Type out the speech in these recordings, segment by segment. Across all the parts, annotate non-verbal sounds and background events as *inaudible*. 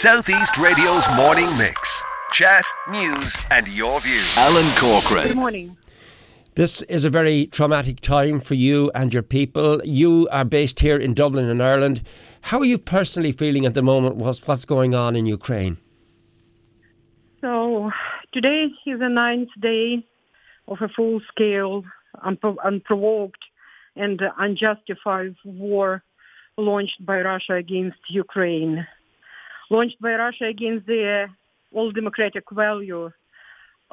Southeast Radio's morning mix. Chat, news, and your views. Alan Corcoran. Good morning. This is a very traumatic time for you and your people. You are based here in Dublin, in Ireland. How are you personally feeling at the moment? What's, what's going on in Ukraine? So, today is the ninth day of a full-scale, unpro- unprovoked, and unjustified war launched by Russia against Ukraine. Launched by Russia against the all democratic value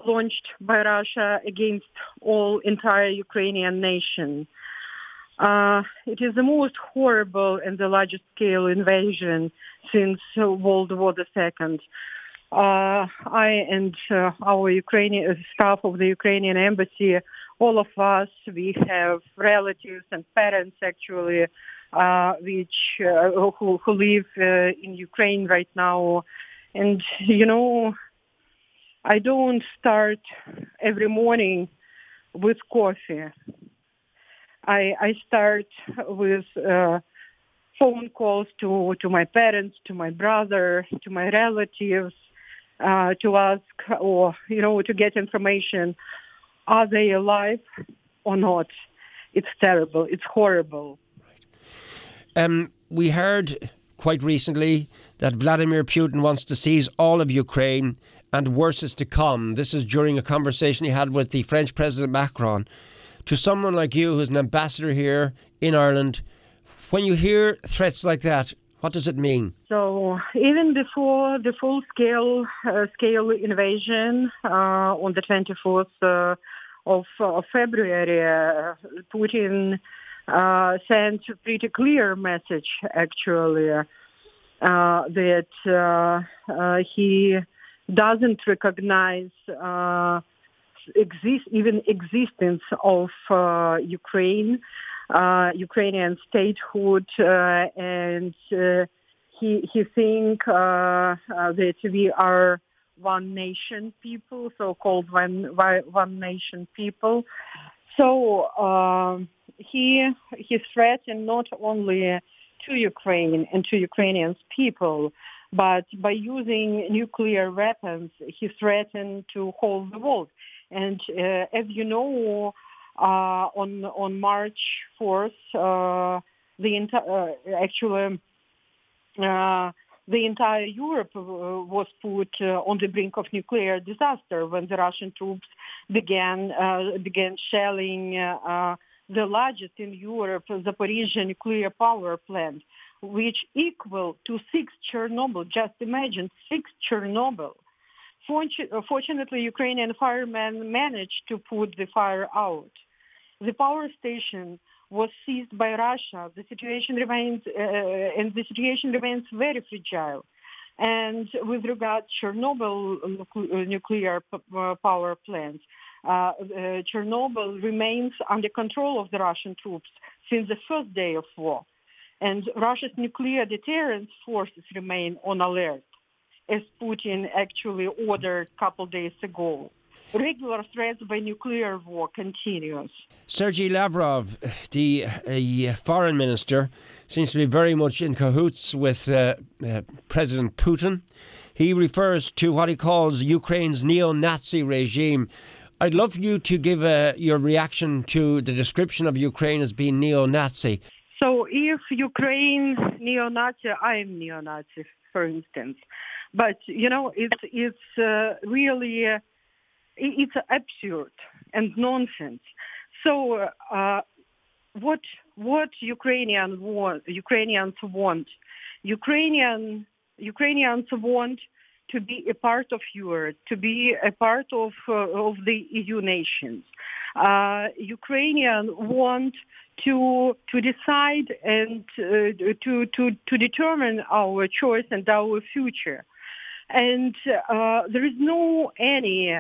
launched by Russia against all entire Ukrainian nation. Uh, it is the most horrible and the largest scale invasion since uh, World War II. Uh, I and uh, our Ukrainian staff of the Ukrainian embassy, all of us, we have relatives and parents actually, uh, which uh, who, who live in Ukraine right now, and you know, I don't start every morning with coffee. I, I start with uh, phone calls to, to my parents, to my brother, to my relatives, uh, to ask or, you know, to get information. Are they alive or not? It's terrible. It's horrible. Um, we heard quite recently that Vladimir Putin wants to seize all of Ukraine and worse is to come. This is during a conversation he had with the French President Macron. To someone like you, who's an ambassador here in Ireland, when you hear threats like that, what does it mean? So even before the full-scale uh, scale invasion uh, on the 24th uh, of, of, February, uh, Putin uh, sent a pretty clear message, actually, uh, that he doesn't recognize uh, exist even existence of uh, Ukraine, uh, Ukrainian statehood, uh, and uh, he he think uh, that we are one nation people, so-called one one nation people. So um, he he threatened not only to Ukraine and to Ukrainian people, but by using nuclear weapons, he threatened to hold the world. And uh, as you know, uh, on on March 4th, uh, the entire uh, actually uh, the entire Europe uh, was put on the brink of nuclear disaster when the Russian troops began began shelling the largest in Europe Zaporizhia nuclear power plant which equal to six Chernobyl. Just imagine six Chernobyl. Fortunately, Ukrainian firemen managed to put the fire out. The power station was seized by Russia. The situation remains, uh, and the situation remains very fragile. And with regard to Chernobyl nuclear uh, power plant, uh, uh, Chernobyl remains under control of the Russian troops since the first day of war. And Russia's nuclear deterrence forces remain on alert, as Putin actually ordered a couple days ago. Regular threats by nuclear war continues. Sergei Lavrov, the uh, foreign minister, seems to be very much in cahoots with uh, uh, President Putin. He refers to what he calls Ukraine's neo-Nazi regime. I'd love you to give uh, your reaction to the description of Ukraine as being neo-Nazi. So if Ukraine neo-Nazi, I'm neo-Nazi, for instance. But, you know, it's, it's uh, really, uh, it's absurd and nonsense. So uh, what, what want, Ukrainians want? Ukrainian, Ukrainians want to be a part of Europe, to be a part of, uh, of the EU nations. Uh, Ukrainians want to to decide and uh, to to to determine our choice and our future. And uh, there is no any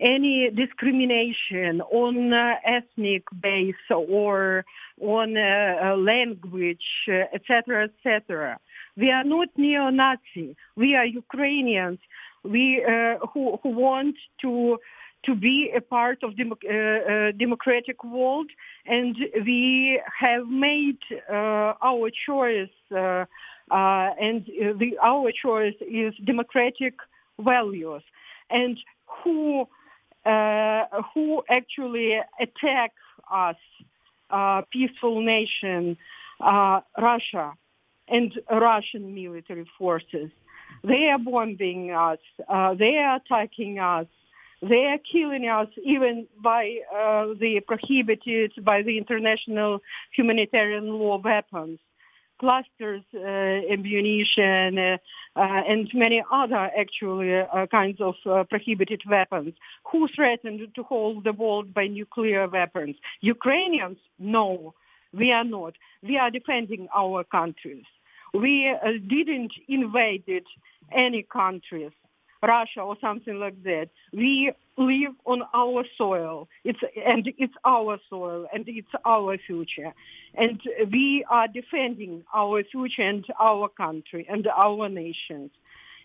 any discrimination on uh, ethnic base or on uh, language, etc., etc. We are not neo-Nazi. We are Ukrainians. We uh, who who want to to be a part of the uh, uh, democratic world, and we have made uh, our choice and the, our choice is democratic values. And who who actually attack us, peaceful nation, Russia and Russian military forces. They are bombing us. Uh, they are attacking us. They are killing us even by uh, the prohibited by the international humanitarian law weapons, clusters, uh, ammunition, uh, uh, and many other actually uh, kinds of prohibited weapons. Who threatened to hold the world by nuclear weapons? Ukrainians? No, we are not. We are defending our countries. We uh, didn't invade any countries, Russia or something like that. We live on our soil. It's and it's our soil and it's our future, and we are defending our future and our country and our nations,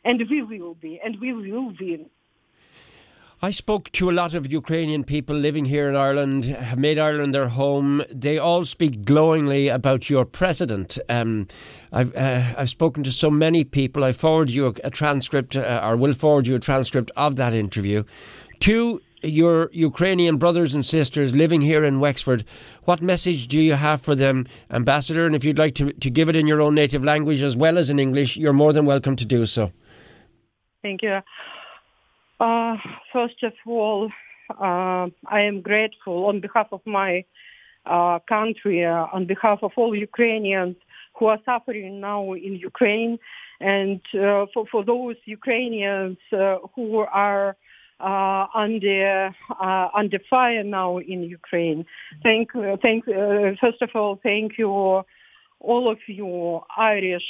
and we will be and we will win. I spoke to a lot of Ukrainian people living here in Ireland, have made Ireland their home. They all speak glowingly about your president. Um, I've uh, I've spoken to so many people. I forward you a, a transcript, uh, or will forward you a transcript of that interview. To your Ukrainian brothers and sisters living here in Wexford, what message do you have for them, Ambassador? And if you'd like to, to give it in your own native language as well as in English, you're more than welcome to do so. Thank you. Uh, first of all, uh, I am grateful on behalf of my uh, country, uh, on behalf of all Ukrainians who are suffering now in Ukraine, and uh, for, for those Ukrainians uh, who are under under fire now in Ukraine. Thank, thank. first of all, thank you all of you Irish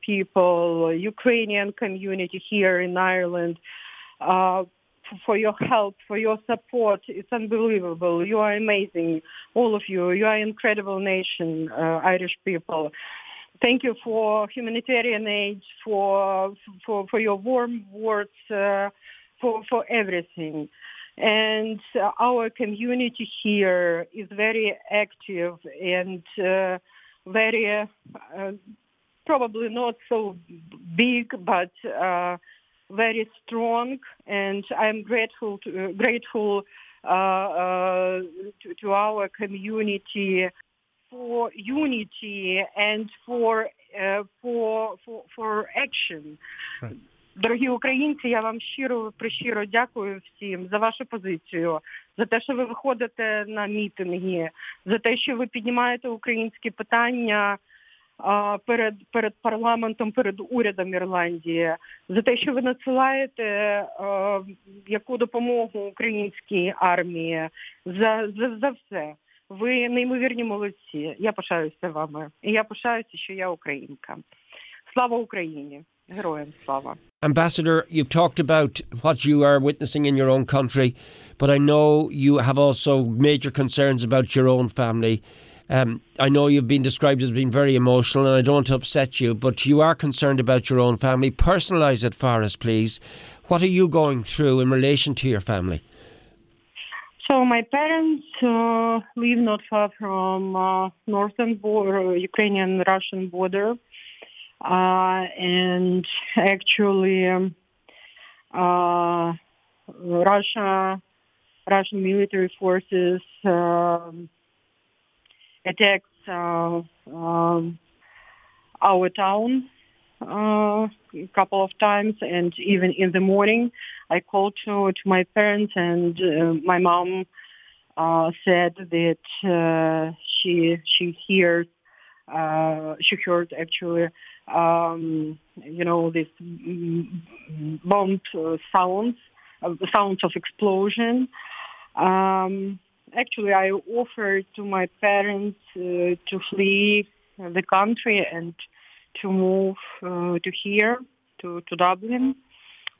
people, Ukrainian community here in Ireland, uh, for your help, for your support. It's unbelievable. You are amazing, all of you. You are an incredible nation, uh, Irish people. Thank you for humanitarian aid, for for, for your warm words, uh, for for everything. And uh, our community here is very active and uh, very uh, probably not so big, but very strong, and I'm grateful to, uh, grateful uh, uh, to, to, our community for unity and for for for, for action. Right. Дорогі українці, я вам щиро прищиро дякую всім за вашу позицію, за те, що ви виходите на мітинги, за те, що ви піднімаєте українські питання перед перед парламентом, перед урядом Ірландії, за те, що ви надсилаєте яку допомогу українській армії, за, за, за все. Ви неймовірні молодці. Я пишаюся вами. І я пишаюся, що я українка. Слава Україні! Героям слава! Ambassador, you've talked about what you are witnessing in your own country, but I know you have also major concerns about your own family. Um, I know you've been described as being very emotional, and I don't want to upset you, but you are concerned about your own family. Personalise it for us, please. What are you going through in relation to your family? So my parents uh, live not far from uh, northern border, Ukrainian-Russian border, uh, and actually, um, uh, Russia, Russian military forces. Um, attacks uh, um, our town uh, a couple of times, and even in the morning, I called to to my parents, and uh, my mom uh, said that uh, she she hears uh, she heard actually um, you know these bomb sounds, sounds of explosion. Um, actually I offered to my parents uh, to flee the country and to move uh, to here, to, to Dublin,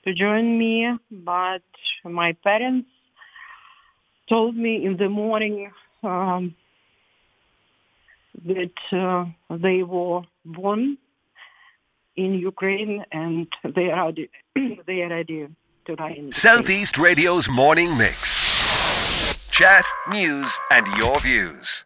to join me. But my parents told me in the morning um, that uh, they were born in Ukraine and they are ready, *clears throat* they are ready to die in Southeast Radio's morning mix chat, news, and your views.